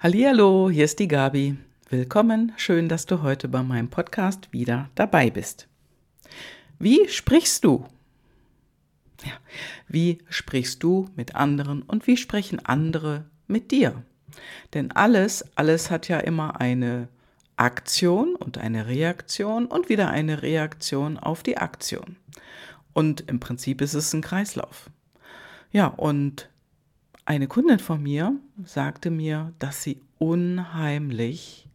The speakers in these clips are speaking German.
Hallihallo, hier ist die Gabi. Willkommen, schön, dass du heute bei meinem Podcast wieder dabei bist. Wie sprichst du? Ja, wie sprichst du mit anderen und wie sprechen andere mit dir? Denn alles, alles hat ja immer eine Aktion und eine Reaktion und wieder eine Reaktion auf die Aktion. Und im Prinzip ist es ein Kreislauf. Ja, und eine Kundin von mir sagte mir, dass sie unheimlich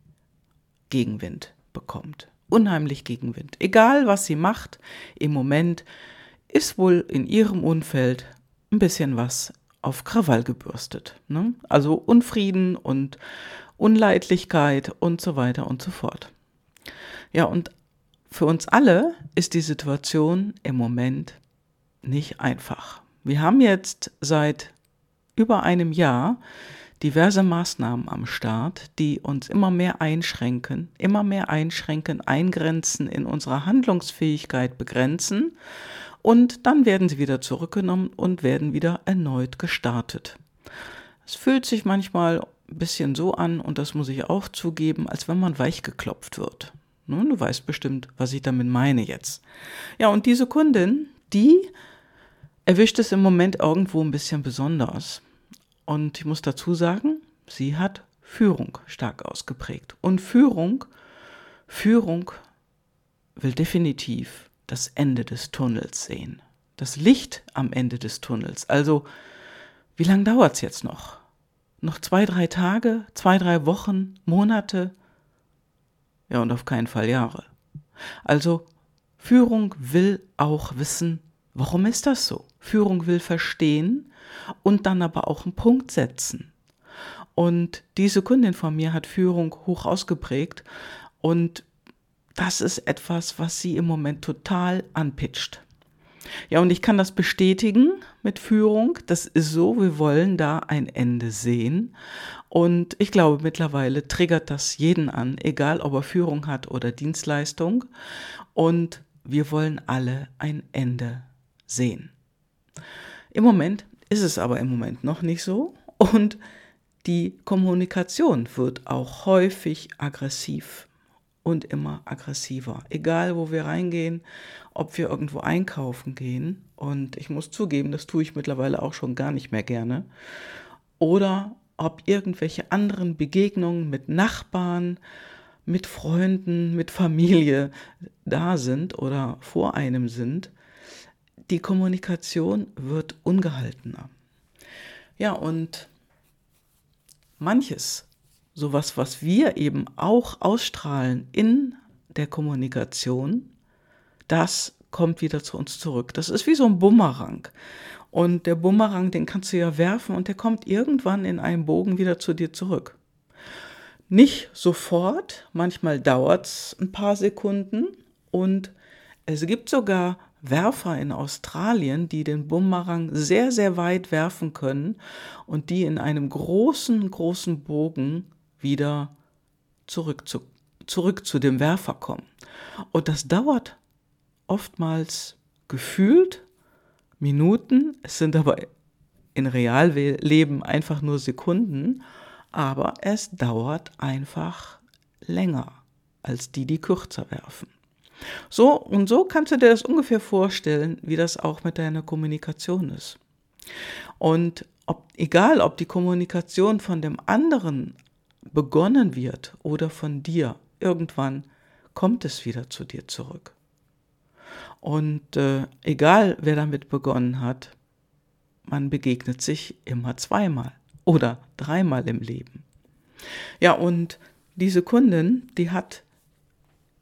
Gegenwind bekommt. Unheimlich Gegenwind. Egal, was sie macht, im Moment ist wohl in ihrem Umfeld ein bisschen was auf Krawall gebürstet. Ne? Also Unfrieden und Unleidlichkeit und so weiter und so fort. Ja, und für uns alle ist die Situation im Moment nicht einfach. Wir haben jetzt seit über einem Jahr diverse Maßnahmen am Start, die uns immer mehr einschränken, immer mehr einschränken, eingrenzen, in unserer Handlungsfähigkeit begrenzen und dann werden sie wieder zurückgenommen und werden wieder erneut gestartet. Es fühlt sich manchmal ein bisschen so an, und das muss ich auch zugeben, als wenn man weich geklopft wird. Nun, du weißt bestimmt, was ich damit meine jetzt. Ja, und diese Kundin, die erwischt es im Moment irgendwo ein bisschen besonders. Und ich muss dazu sagen, sie hat Führung stark ausgeprägt. Und Führung, Führung will definitiv das Ende des Tunnels sehen. Das Licht am Ende des Tunnels. Also, wie lange dauert es jetzt noch? Noch zwei, drei Tage, zwei, drei Wochen, Monate? Ja, und auf keinen Fall Jahre. Also, Führung will auch wissen, warum ist das so? Führung will verstehen und dann aber auch einen Punkt setzen. Und diese Kundin von mir hat Führung hoch ausgeprägt und das ist etwas, was sie im Moment total anpitcht. Ja, und ich kann das bestätigen mit Führung. Das ist so, wir wollen da ein Ende sehen. Und ich glaube, mittlerweile triggert das jeden an, egal ob er Führung hat oder Dienstleistung. Und wir wollen alle ein Ende sehen. Im Moment ist es aber im Moment noch nicht so und die Kommunikation wird auch häufig aggressiv und immer aggressiver. Egal, wo wir reingehen, ob wir irgendwo einkaufen gehen. Und ich muss zugeben, das tue ich mittlerweile auch schon gar nicht mehr gerne. Oder ob irgendwelche anderen Begegnungen mit Nachbarn, mit Freunden, mit Familie da sind oder vor einem sind die Kommunikation wird ungehaltener. Ja, und manches, sowas, was wir eben auch ausstrahlen in der Kommunikation, das kommt wieder zu uns zurück. Das ist wie so ein Bumerang. Und der Bumerang, den kannst du ja werfen und der kommt irgendwann in einem Bogen wieder zu dir zurück. Nicht sofort, manchmal dauert es ein paar Sekunden und es gibt sogar Werfer in Australien, die den Bumerang sehr, sehr weit werfen können und die in einem großen, großen Bogen wieder zurück zu, zurück zu dem Werfer kommen. Und das dauert oftmals gefühlt Minuten, es sind aber in Realleben einfach nur Sekunden, aber es dauert einfach länger als die, die kürzer werfen. So und so kannst du dir das ungefähr vorstellen, wie das auch mit deiner Kommunikation ist. Und ob, egal, ob die Kommunikation von dem anderen begonnen wird oder von dir, irgendwann kommt es wieder zu dir zurück. Und äh, egal, wer damit begonnen hat, man begegnet sich immer zweimal oder dreimal im Leben. Ja, und diese Kundin, die hat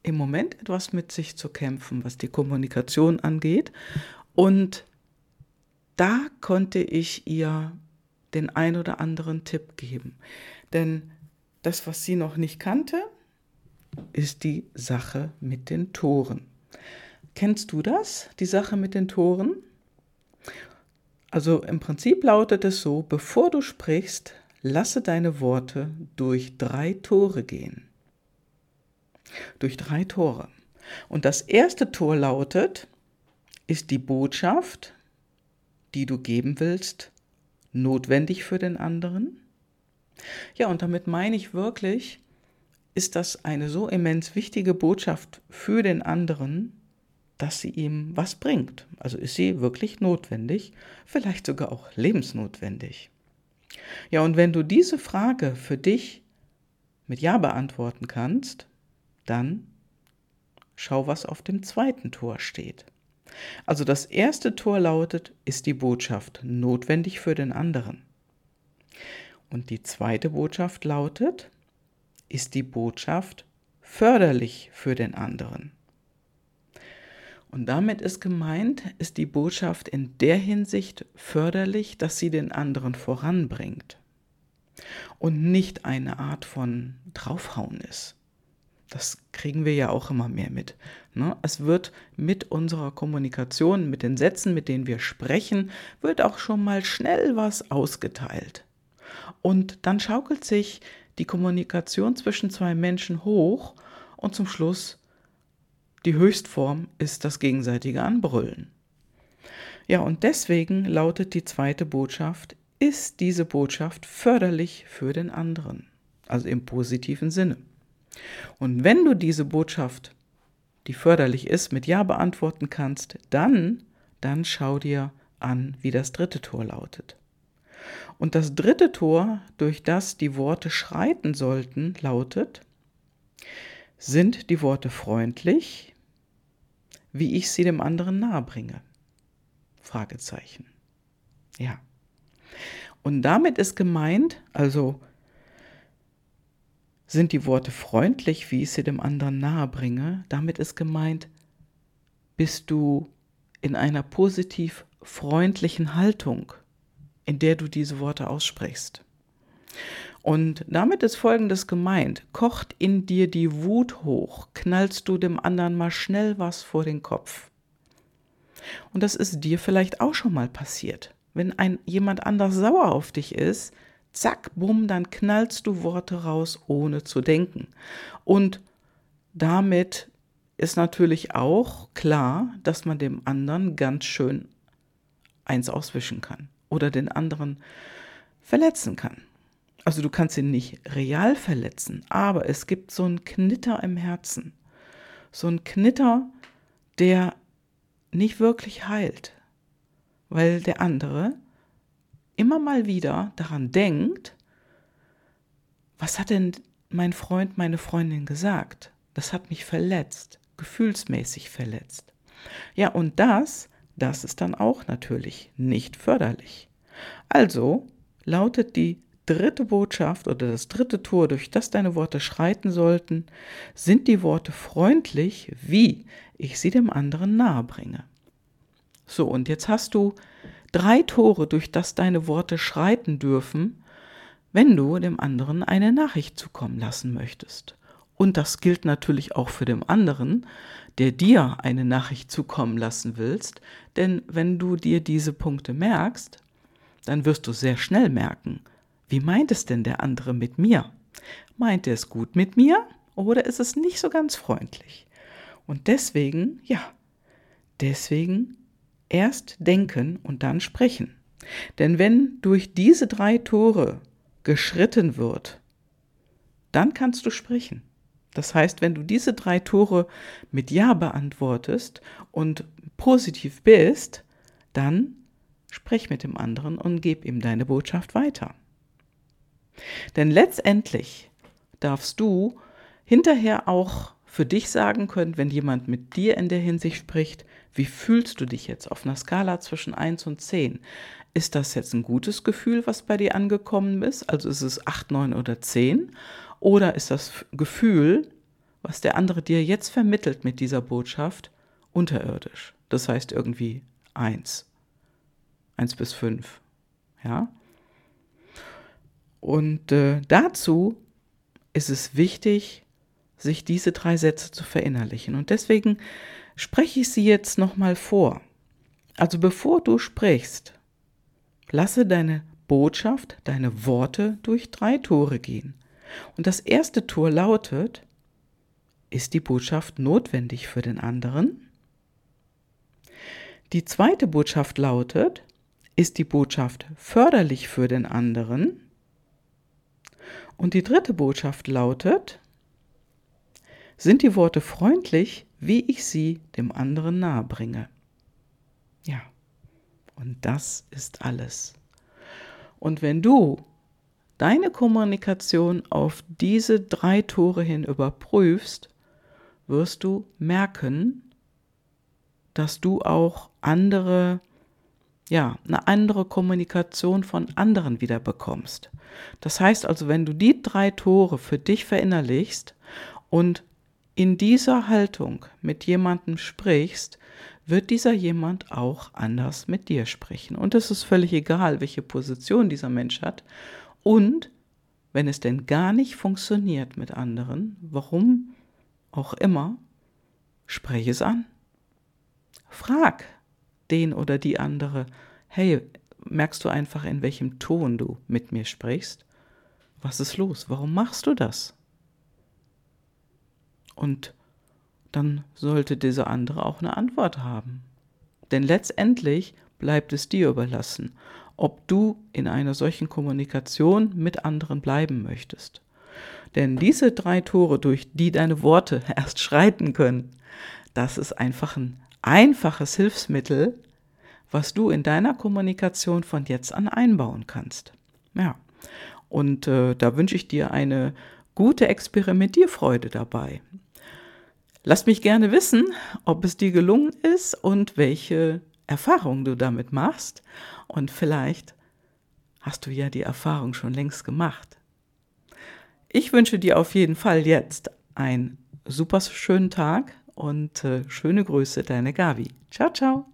im Moment etwas mit sich zu kämpfen, was die Kommunikation angeht. Und da konnte ich ihr den ein oder anderen Tipp geben. Denn das, was sie noch nicht kannte, ist die Sache mit den Toren. Kennst du das, die Sache mit den Toren? Also im Prinzip lautet es so, bevor du sprichst, lasse deine Worte durch drei Tore gehen durch drei Tore. Und das erste Tor lautet, ist die Botschaft, die du geben willst, notwendig für den anderen? Ja, und damit meine ich wirklich, ist das eine so immens wichtige Botschaft für den anderen, dass sie ihm was bringt. Also ist sie wirklich notwendig, vielleicht sogar auch lebensnotwendig. Ja, und wenn du diese Frage für dich mit Ja beantworten kannst, dann schau, was auf dem zweiten Tor steht. Also das erste Tor lautet, ist die Botschaft notwendig für den anderen? Und die zweite Botschaft lautet, ist die Botschaft förderlich für den anderen? Und damit ist gemeint, ist die Botschaft in der Hinsicht förderlich, dass sie den anderen voranbringt und nicht eine Art von draufhauen ist. Das kriegen wir ja auch immer mehr mit. Ne? Es wird mit unserer Kommunikation, mit den Sätzen, mit denen wir sprechen, wird auch schon mal schnell was ausgeteilt. Und dann schaukelt sich die Kommunikation zwischen zwei Menschen hoch und zum Schluss die Höchstform ist das gegenseitige Anbrüllen. Ja, und deswegen lautet die zweite Botschaft, ist diese Botschaft förderlich für den anderen, also im positiven Sinne. Und wenn du diese Botschaft, die förderlich ist, mit Ja beantworten kannst, dann, dann schau dir an, wie das dritte Tor lautet. Und das dritte Tor, durch das die Worte schreiten sollten, lautet, sind die Worte freundlich, wie ich sie dem anderen nahebringe? Fragezeichen. Ja. Und damit ist gemeint, also sind die Worte freundlich, wie ich sie dem anderen nahebringe, damit ist gemeint, bist du in einer positiv freundlichen Haltung, in der du diese Worte aussprichst. Und damit ist Folgendes gemeint. Kocht in dir die Wut hoch, knallst du dem anderen mal schnell was vor den Kopf. Und das ist dir vielleicht auch schon mal passiert. Wenn ein jemand anders sauer auf dich ist, zack, bumm, dann knallst du Worte raus, ohne zu denken. Und damit ist natürlich auch klar, dass man dem anderen ganz schön eins auswischen kann oder den anderen verletzen kann. Also du kannst ihn nicht real verletzen, aber es gibt so einen Knitter im Herzen. So einen Knitter, der nicht wirklich heilt, weil der andere immer mal wieder daran denkt, was hat denn mein Freund, meine Freundin gesagt? Das hat mich verletzt, gefühlsmäßig verletzt. Ja, und das, das ist dann auch natürlich nicht förderlich. Also lautet die dritte Botschaft oder das dritte Tor, durch das deine Worte schreiten sollten, sind die Worte freundlich, wie ich sie dem anderen nahebringe. So, und jetzt hast du drei Tore, durch das deine Worte schreiten dürfen, wenn du dem anderen eine Nachricht zukommen lassen möchtest. Und das gilt natürlich auch für den anderen, der dir eine Nachricht zukommen lassen willst, denn wenn du dir diese Punkte merkst, dann wirst du sehr schnell merken, wie meint es denn der andere mit mir? Meint er es gut mit mir oder ist es nicht so ganz freundlich? Und deswegen, ja, deswegen erst denken und dann sprechen. Denn wenn durch diese drei Tore geschritten wird, dann kannst du sprechen. Das heißt, wenn du diese drei Tore mit Ja beantwortest und positiv bist, dann sprich mit dem anderen und gib ihm deine Botschaft weiter. Denn letztendlich darfst du hinterher auch für dich sagen können, wenn jemand mit dir in der Hinsicht spricht, wie fühlst du dich jetzt auf einer Skala zwischen 1 und 10? Ist das jetzt ein gutes Gefühl, was bei dir angekommen ist? Also ist es 8, 9 oder 10? Oder ist das Gefühl, was der andere dir jetzt vermittelt mit dieser Botschaft, unterirdisch? Das heißt irgendwie 1. 1 bis 5. Ja? Und äh, dazu ist es wichtig, sich diese drei Sätze zu verinnerlichen. Und deswegen spreche ich sie jetzt nochmal vor. Also bevor du sprichst, lasse deine Botschaft, deine Worte durch drei Tore gehen. Und das erste Tor lautet, ist die Botschaft notwendig für den anderen? Die zweite Botschaft lautet, ist die Botschaft förderlich für den anderen? Und die dritte Botschaft lautet, sind die Worte freundlich, wie ich sie dem anderen nahebringe. Ja, und das ist alles. Und wenn du deine Kommunikation auf diese drei Tore hin überprüfst, wirst du merken, dass du auch andere, ja, eine andere Kommunikation von anderen wieder bekommst. Das heißt also, wenn du die drei Tore für dich verinnerlichst und in dieser Haltung mit jemandem sprichst, wird dieser jemand auch anders mit dir sprechen. Und es ist völlig egal, welche Position dieser Mensch hat. Und wenn es denn gar nicht funktioniert mit anderen, warum auch immer, spreche es an. Frag den oder die andere, hey, merkst du einfach, in welchem Ton du mit mir sprichst? Was ist los? Warum machst du das? Und dann sollte dieser andere auch eine Antwort haben. Denn letztendlich bleibt es dir überlassen, ob du in einer solchen Kommunikation mit anderen bleiben möchtest. Denn diese drei Tore, durch die deine Worte erst schreiten können, das ist einfach ein einfaches Hilfsmittel, was du in deiner Kommunikation von jetzt an einbauen kannst. Ja, und äh, da wünsche ich dir eine gute Experimentierfreude dabei. Lass mich gerne wissen, ob es dir gelungen ist und welche Erfahrungen du damit machst. Und vielleicht hast du ja die Erfahrung schon längst gemacht. Ich wünsche dir auf jeden Fall jetzt einen super schönen Tag und äh, schöne Grüße, deine Gabi. Ciao, ciao.